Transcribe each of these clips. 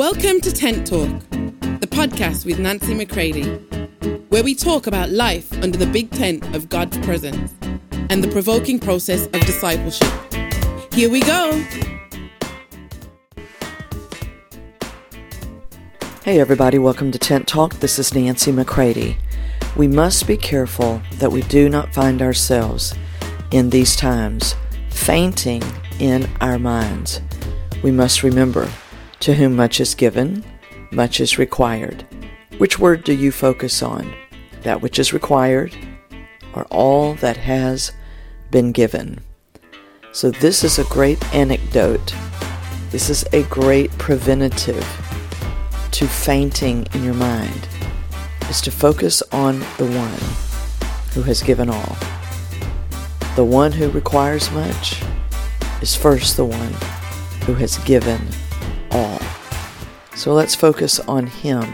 Welcome to Tent Talk, the podcast with Nancy McCready, where we talk about life under the big tent of God's presence and the provoking process of discipleship. Here we go. Hey, everybody, welcome to Tent Talk. This is Nancy McCready. We must be careful that we do not find ourselves in these times fainting in our minds. We must remember to whom much is given, much is required. Which word do you focus on? That which is required or all that has been given? So, this is a great anecdote. This is a great preventative to fainting in your mind, is to focus on the one who has given all. The one who requires much is first the one who has given all. So let's focus on Him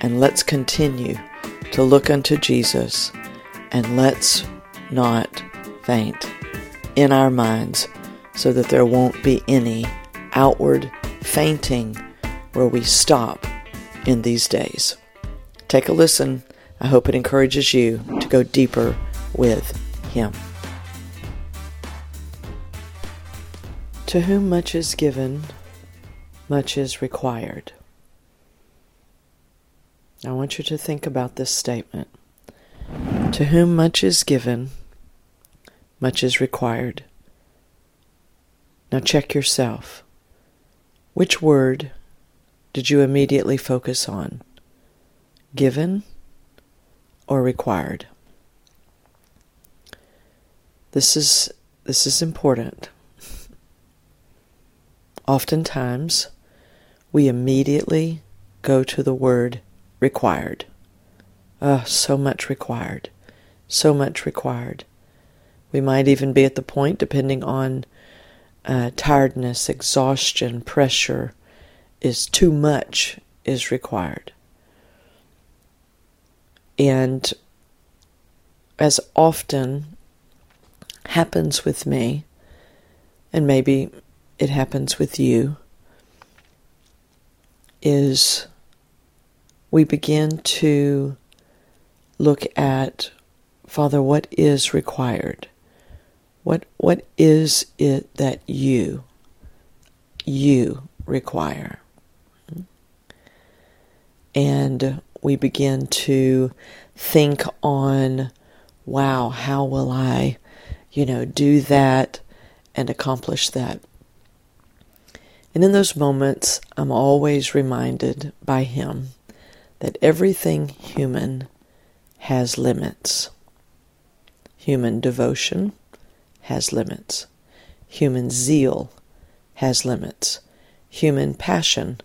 and let's continue to look unto Jesus and let's not faint in our minds so that there won't be any outward fainting where we stop in these days. Take a listen. I hope it encourages you to go deeper with Him. To whom much is given, much is required. I want you to think about this statement. To whom much is given, much is required. Now check yourself. Which word did you immediately focus on? Given or required? This is this is important. Oftentimes, we immediately go to the word required. Oh, so much required. So much required. We might even be at the point, depending on uh, tiredness, exhaustion, pressure, is too much is required. And as often happens with me, and maybe it happens with you is we begin to look at Father, what is required? What what is it that you you require? And we begin to think on, wow, how will I, you know, do that and accomplish that? And in those moments, I'm always reminded by Him that everything human has limits. Human devotion has limits. Human zeal has limits. Human passion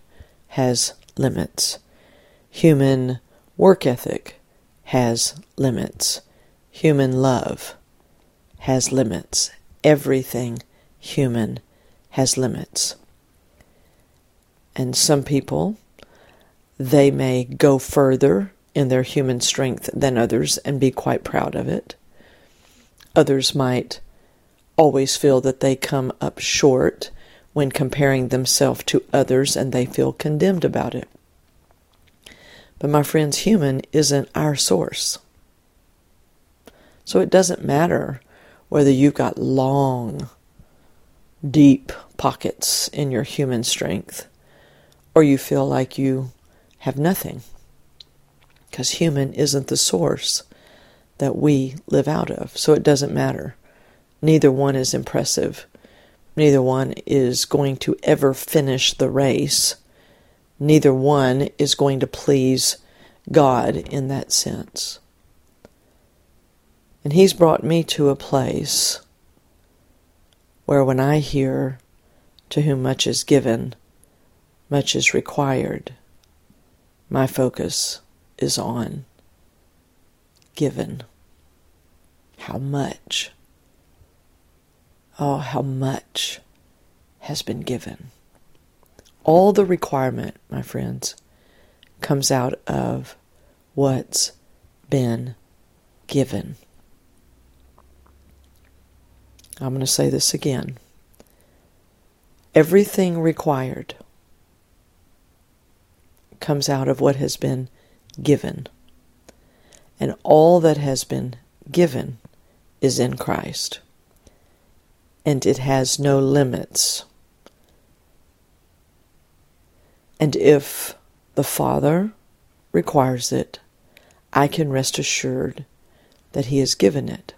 has limits. Human work ethic has limits. Human love has limits. Everything human has limits. And some people, they may go further in their human strength than others and be quite proud of it. Others might always feel that they come up short when comparing themselves to others and they feel condemned about it. But my friends, human isn't our source. So it doesn't matter whether you've got long, deep pockets in your human strength or you feel like you have nothing. Because human isn't the source that we live out of, so it doesn't matter. Neither one is impressive. Neither one is going to ever finish the race. Neither one is going to please God in that sense. And He's brought me to a place where when I hear, To whom much is given, much is required. My focus is on given. How much? Oh, how much has been given. All the requirement, my friends, comes out of what's been given. I'm going to say this again. Everything required comes out of what has been given. And all that has been given is in Christ. And it has no limits. And if the Father requires it, I can rest assured that He has given it.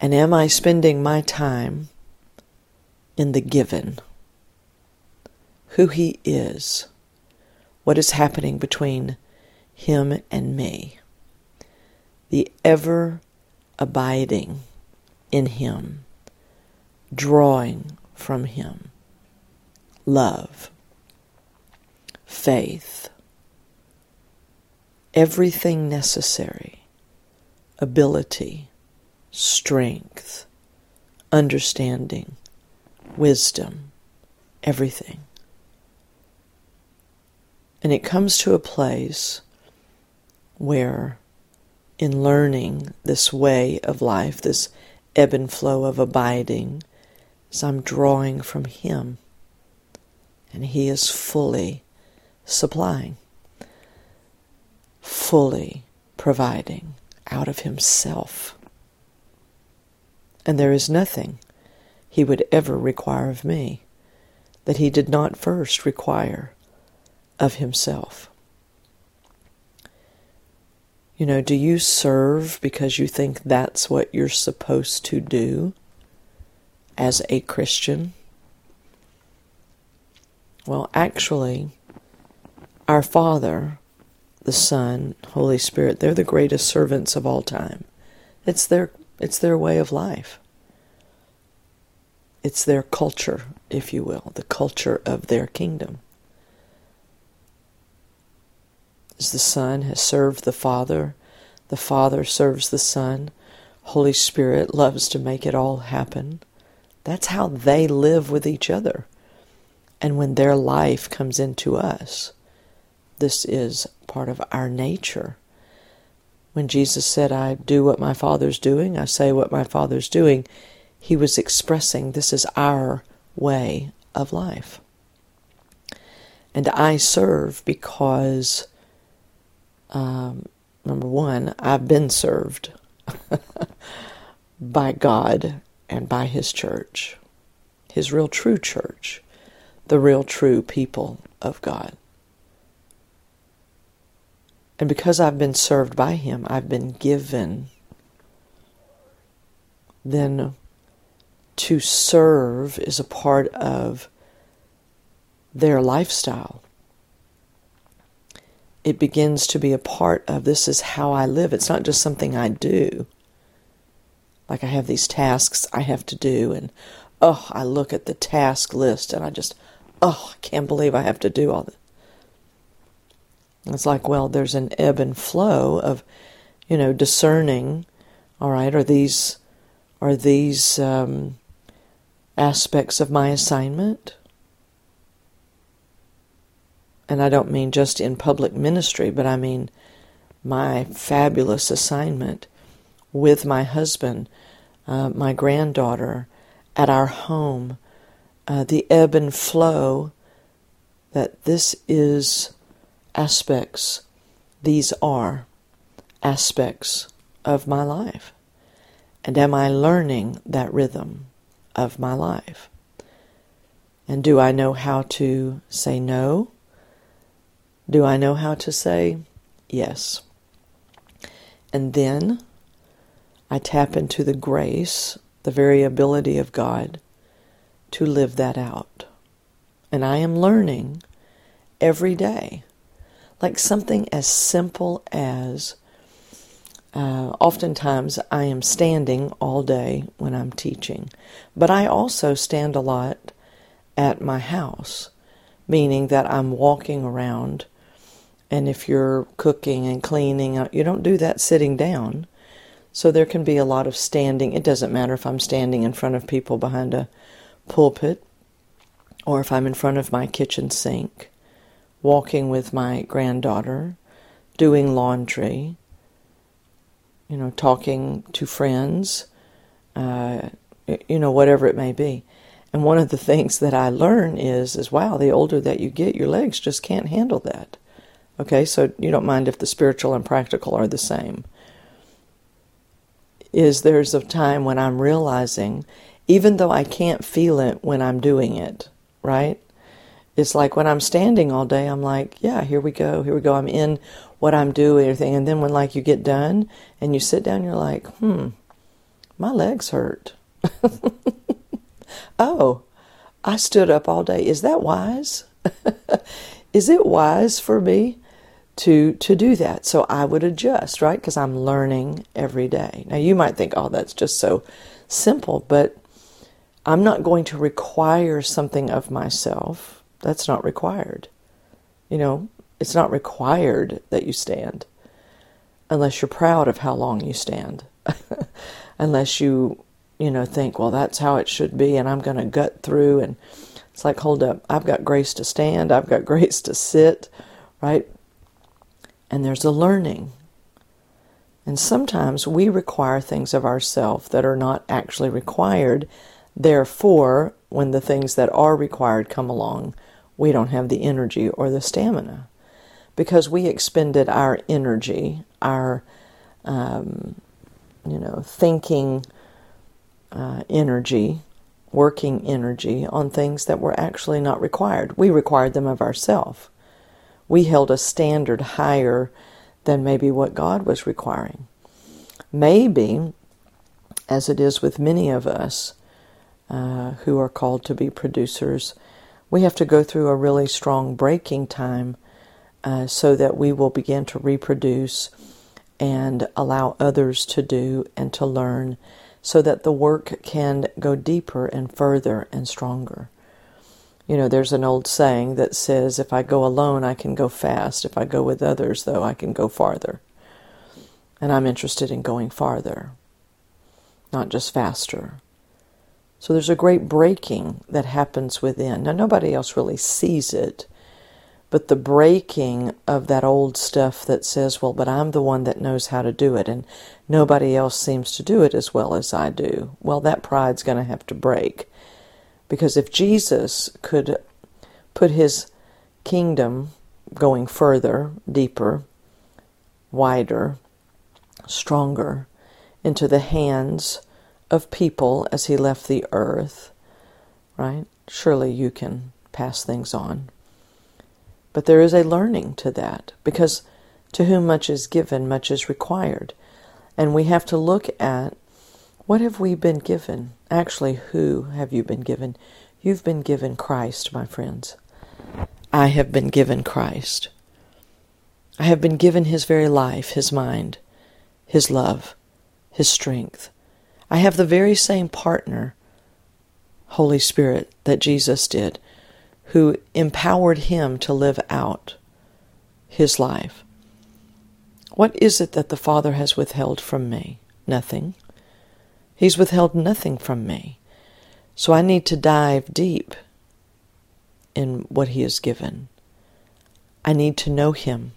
And am I spending my time in the given? Who He is, what is happening between Him and me, the ever abiding in Him, drawing from Him, love, faith, everything necessary, ability, strength, understanding, wisdom, everything. And it comes to a place where, in learning this way of life, this ebb and flow of abiding, as I'm drawing from Him, and He is fully supplying, fully providing out of Himself. And there is nothing He would ever require of me that He did not first require of himself. You know, do you serve because you think that's what you're supposed to do as a Christian? Well, actually, our Father, the Son, Holy Spirit, they're the greatest servants of all time. It's their it's their way of life. It's their culture, if you will, the culture of their kingdom. As the Son has served the Father, the Father serves the Son. Holy Spirit loves to make it all happen. That's how they live with each other. And when their life comes into us, this is part of our nature. When Jesus said, I do what my Father's doing, I say what my Father's doing, he was expressing this is our way of life. And I serve because um, number one, I've been served by God and by His church, His real true church, the real true people of God. And because I've been served by Him, I've been given. Then to serve is a part of their lifestyle it begins to be a part of this is how I live. It's not just something I do. Like I have these tasks I have to do, and oh, I look at the task list and I just, oh, I can't believe I have to do all this. It's like, well, there's an ebb and flow of, you know, discerning. All right, are these are these um, aspects of my assignment? And I don't mean just in public ministry, but I mean my fabulous assignment with my husband, uh, my granddaughter, at our home, uh, the ebb and flow, that this is aspects, these are aspects of my life. And am I learning that rhythm of my life? And do I know how to say no? Do I know how to say yes? And then I tap into the grace, the very ability of God to live that out. And I am learning every day. Like something as simple as uh, oftentimes I am standing all day when I'm teaching, but I also stand a lot at my house, meaning that I'm walking around and if you're cooking and cleaning, uh, you don't do that sitting down. So there can be a lot of standing. It doesn't matter if I'm standing in front of people behind a pulpit or if I'm in front of my kitchen sink, walking with my granddaughter, doing laundry, you know, talking to friends, uh, you know, whatever it may be. And one of the things that I learn is, is wow, the older that you get, your legs just can't handle that. Okay, so you don't mind if the spiritual and practical are the same. Is there's a time when I'm realizing, even though I can't feel it when I'm doing it, right? It's like when I'm standing all day, I'm like, yeah, here we go, here we go. I'm in what I'm doing, everything. And then when like you get done and you sit down, you're like, hmm, my legs hurt. oh, I stood up all day. Is that wise? Is it wise for me to to do that? So I would adjust, right? Because I'm learning every day. Now you might think, oh, that's just so simple, but I'm not going to require something of myself. That's not required. You know, it's not required that you stand unless you're proud of how long you stand. unless you you know, think, well, that's how it should be, and I'm going to gut through. And it's like, hold up, I've got grace to stand, I've got grace to sit, right? And there's a learning. And sometimes we require things of ourselves that are not actually required. Therefore, when the things that are required come along, we don't have the energy or the stamina because we expended our energy, our, um, you know, thinking uh, energy, working energy, on things that were actually not required. We required them of ourselves. We held a standard higher than maybe what God was requiring. Maybe, as it is with many of us uh, who are called to be producers, we have to go through a really strong breaking time uh, so that we will begin to reproduce and allow others to do and to learn so that the work can go deeper and further and stronger. You know, there's an old saying that says, if I go alone, I can go fast. If I go with others, though, I can go farther. And I'm interested in going farther, not just faster. So there's a great breaking that happens within. Now, nobody else really sees it, but the breaking of that old stuff that says, well, but I'm the one that knows how to do it, and nobody else seems to do it as well as I do. Well, that pride's going to have to break. Because if Jesus could put his kingdom going further, deeper, wider, stronger into the hands of people as he left the earth, right? Surely you can pass things on. But there is a learning to that because to whom much is given, much is required. And we have to look at what have we been given? Actually, who have you been given? You've been given Christ, my friends. I have been given Christ. I have been given His very life, His mind, His love, His strength. I have the very same partner, Holy Spirit, that Jesus did who empowered him to live out his life. What is it that the Father has withheld from me? Nothing. He's withheld nothing from me. So I need to dive deep in what He has given. I need to know Him,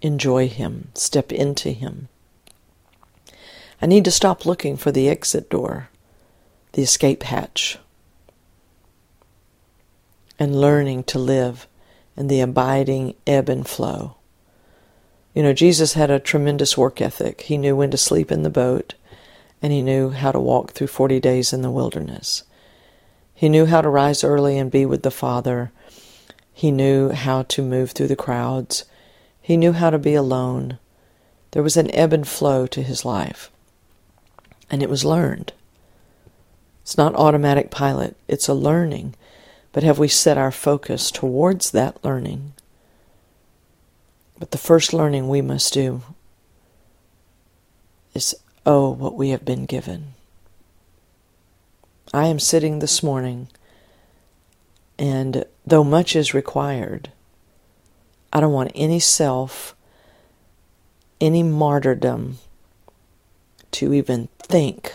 enjoy Him, step into Him. I need to stop looking for the exit door, the escape hatch and learning to live in the abiding ebb and flow. You know, Jesus had a tremendous work ethic. He knew when to sleep in the boat, and he knew how to walk through 40 days in the wilderness. He knew how to rise early and be with the Father. He knew how to move through the crowds. He knew how to be alone. There was an ebb and flow to his life, and it was learned. It's not automatic pilot, it's a learning but have we set our focus towards that learning? But the first learning we must do is oh, what we have been given. I am sitting this morning, and though much is required, I don't want any self, any martyrdom to even think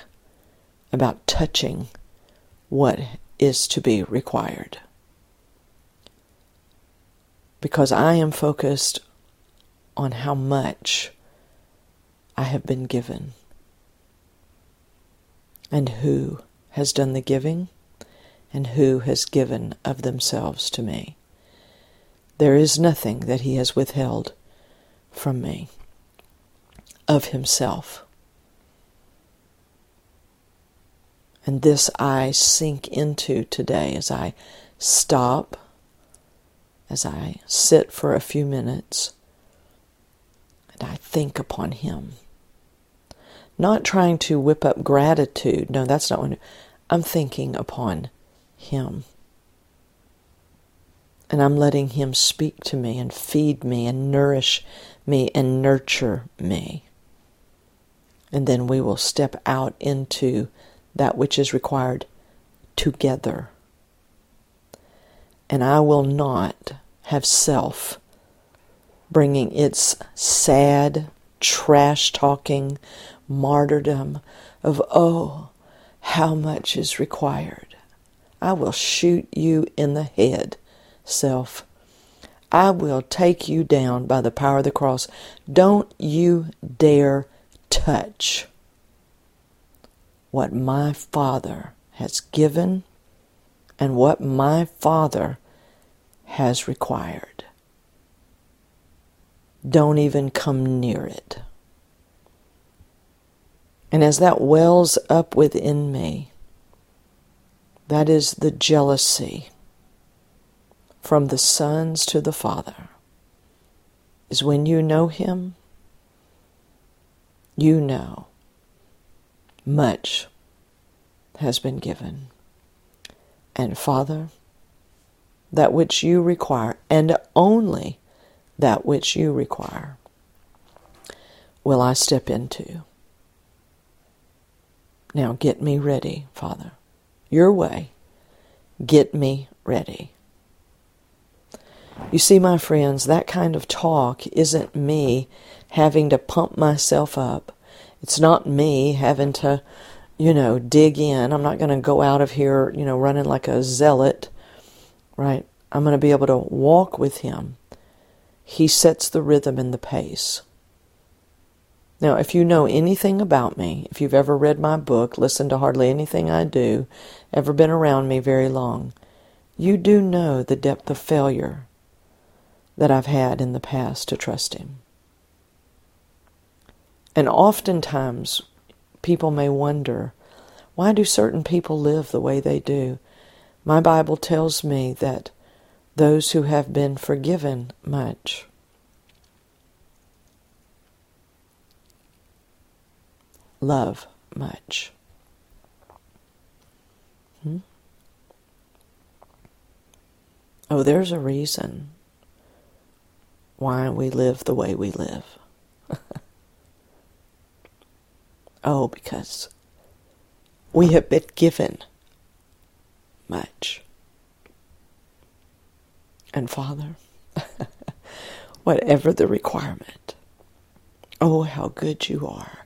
about touching what is to be required. Because I am focused on how much I have been given and who has done the giving and who has given of themselves to me. There is nothing that he has withheld from me of himself. And this I sink into today as I stop, as I sit for a few minutes, and I think upon Him. Not trying to whip up gratitude. No, that's not what I'm thinking upon Him. And I'm letting Him speak to me and feed me and nourish me and nurture me. And then we will step out into that which is required together. And I will not have self bringing its sad, trash talking martyrdom of, oh, how much is required. I will shoot you in the head, self. I will take you down by the power of the cross. Don't you dare touch what my Father has given and what my Father has required. Don't even come near it. And as that wells up within me, that is the jealousy from the sons to the Father, is when you know Him, you know much has been given. And Father, that which you require, and only that which you require, will I step into. Now get me ready, Father. Your way. Get me ready. You see, my friends, that kind of talk isn't me having to pump myself up it's not me having to, you know, dig in. I'm not going to go out of here, you know, running like a zealot, right? I'm going to be able to walk with Him. He sets the rhythm and the pace. Now, if you know anything about me, if you've ever read my book, listened to hardly anything I do, ever been around me very long, you do know the depth of failure that I've had in the past to trust Him. And oftentimes, people may wonder why do certain people live the way they do? My Bible tells me that those who have been forgiven much love much. Hmm? Oh, there's a reason why we live the way we live. Oh, because we have been given much. And Father, whatever the requirement, oh, how good you are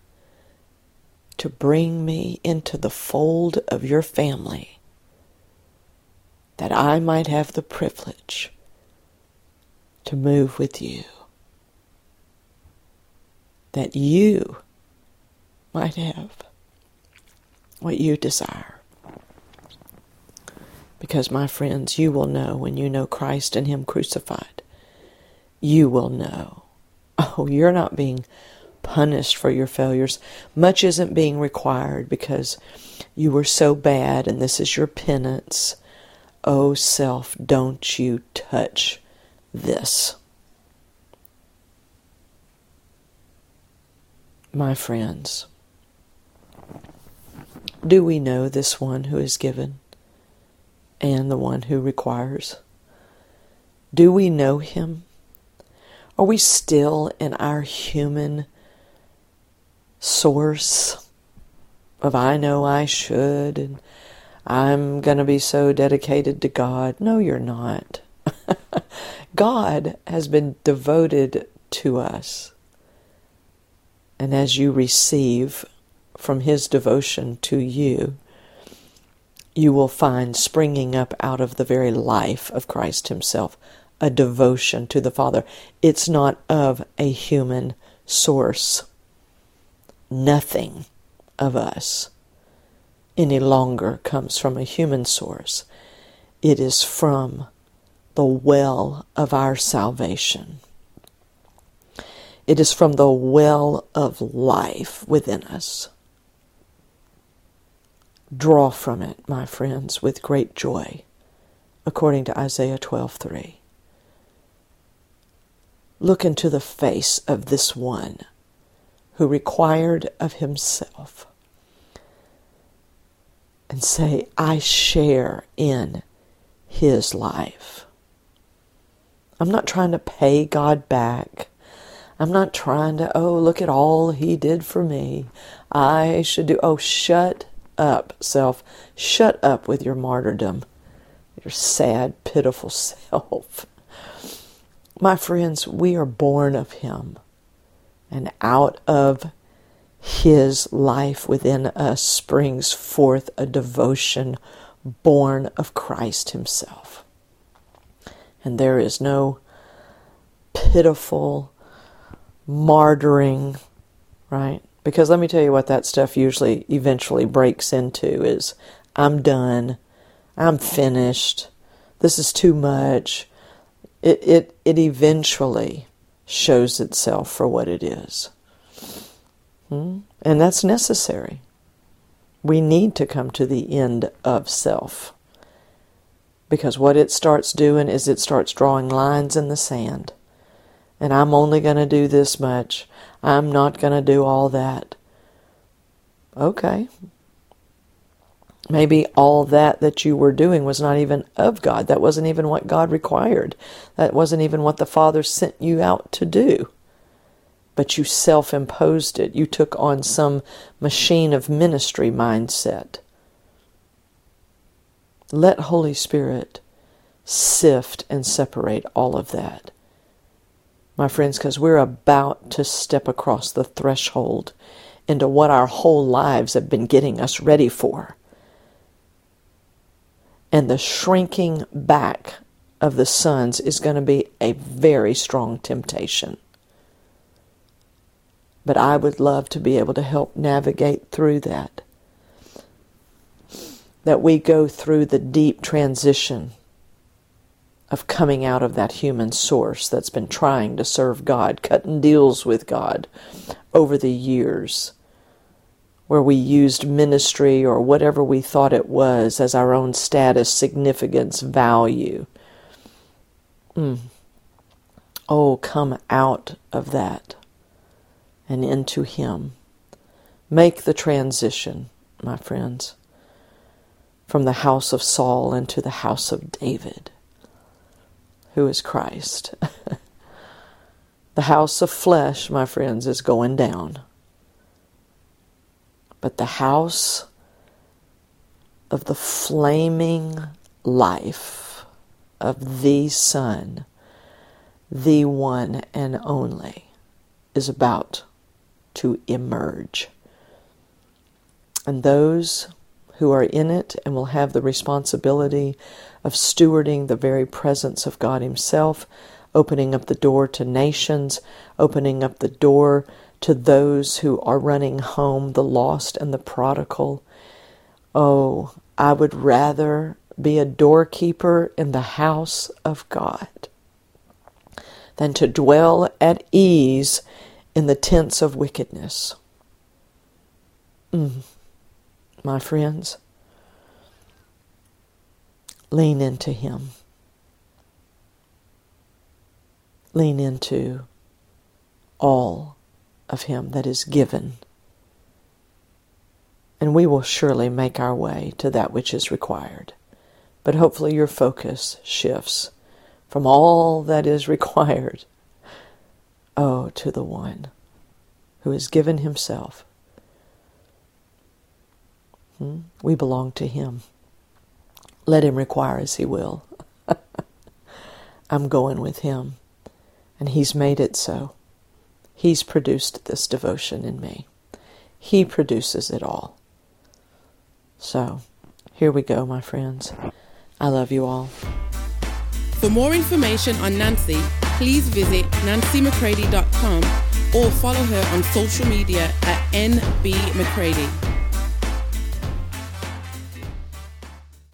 to bring me into the fold of your family that I might have the privilege to move with you. That you might have what you desire. Because, my friends, you will know when you know Christ and Him crucified. You will know. Oh, you're not being punished for your failures. Much isn't being required because you were so bad and this is your penance. Oh, self, don't you touch this. My friends, do we know this one who is given and the one who requires? Do we know him? Are we still in our human source of I know I should and I'm going to be so dedicated to God? No, you're not. God has been devoted to us. And as you receive from his devotion to you, you will find springing up out of the very life of Christ himself a devotion to the Father. It's not of a human source. Nothing of us any longer comes from a human source. it is from the well of our salvation. It is from the well of life within us. Draw from it, my friends, with great joy, according to Isaiah 12:3. Look into the face of this one who required of himself and say, I share in his life. I'm not trying to pay God back. I'm not trying to, oh, look at all he did for me. I should do, oh, shut up, self. Shut up with your martyrdom, your sad, pitiful self. My friends, we are born of him, and out of his life within us springs forth a devotion born of Christ Himself. And there is no pitiful martyring, right? Because let me tell you what that stuff usually eventually breaks into is I'm done, I'm finished, this is too much. It, it, it eventually shows itself for what it is. Hmm? And that's necessary. We need to come to the end of self. Because what it starts doing is it starts drawing lines in the sand. And I'm only going to do this much. I'm not going to do all that. Okay. Maybe all that that you were doing was not even of God. That wasn't even what God required. That wasn't even what the Father sent you out to do but you self imposed it. You took on some machine of ministry mindset. Let Holy Spirit sift and separate all of that. My friends, because we're about to step across the threshold into what our whole lives have been getting us ready for. And the shrinking back of the sons is going to be a very strong temptation but I would love to be able to help navigate through that. That we go through the deep transition of coming out of that human source that's been trying to serve God, cutting deals with God over the years, where we used ministry or whatever we thought it was as our own status, significance, value. Mm. Oh, come out of that and into Him. Make the transition, my friends, from the house of Saul into the house of David, who is Christ. the house of flesh, my friends, is going down. But the house of the flaming life of the Son, the one and only, is about to emerge. And those who are in it and will have the responsibility of stewarding the very presence of God Himself, opening up the door to nations, opening up the door to those who are running home, the lost and the prodigal. Oh, I would rather be a doorkeeper in the house of God than to dwell at ease in the tents of wickedness. Mm. My friends, lean into Him. Lean into all of Him that is given. And we will surely make our way to that which is required. But hopefully, your focus shifts from all that is required Oh, to the one who has given himself. Hmm? We belong to him. Let him require as he will. I'm going with him, and he's made it so. He's produced this devotion in me. He produces it all. So, here we go, my friends. I love you all. For more information on Nancy, please visit nancymccready.com or follow her on social media at nbmccready.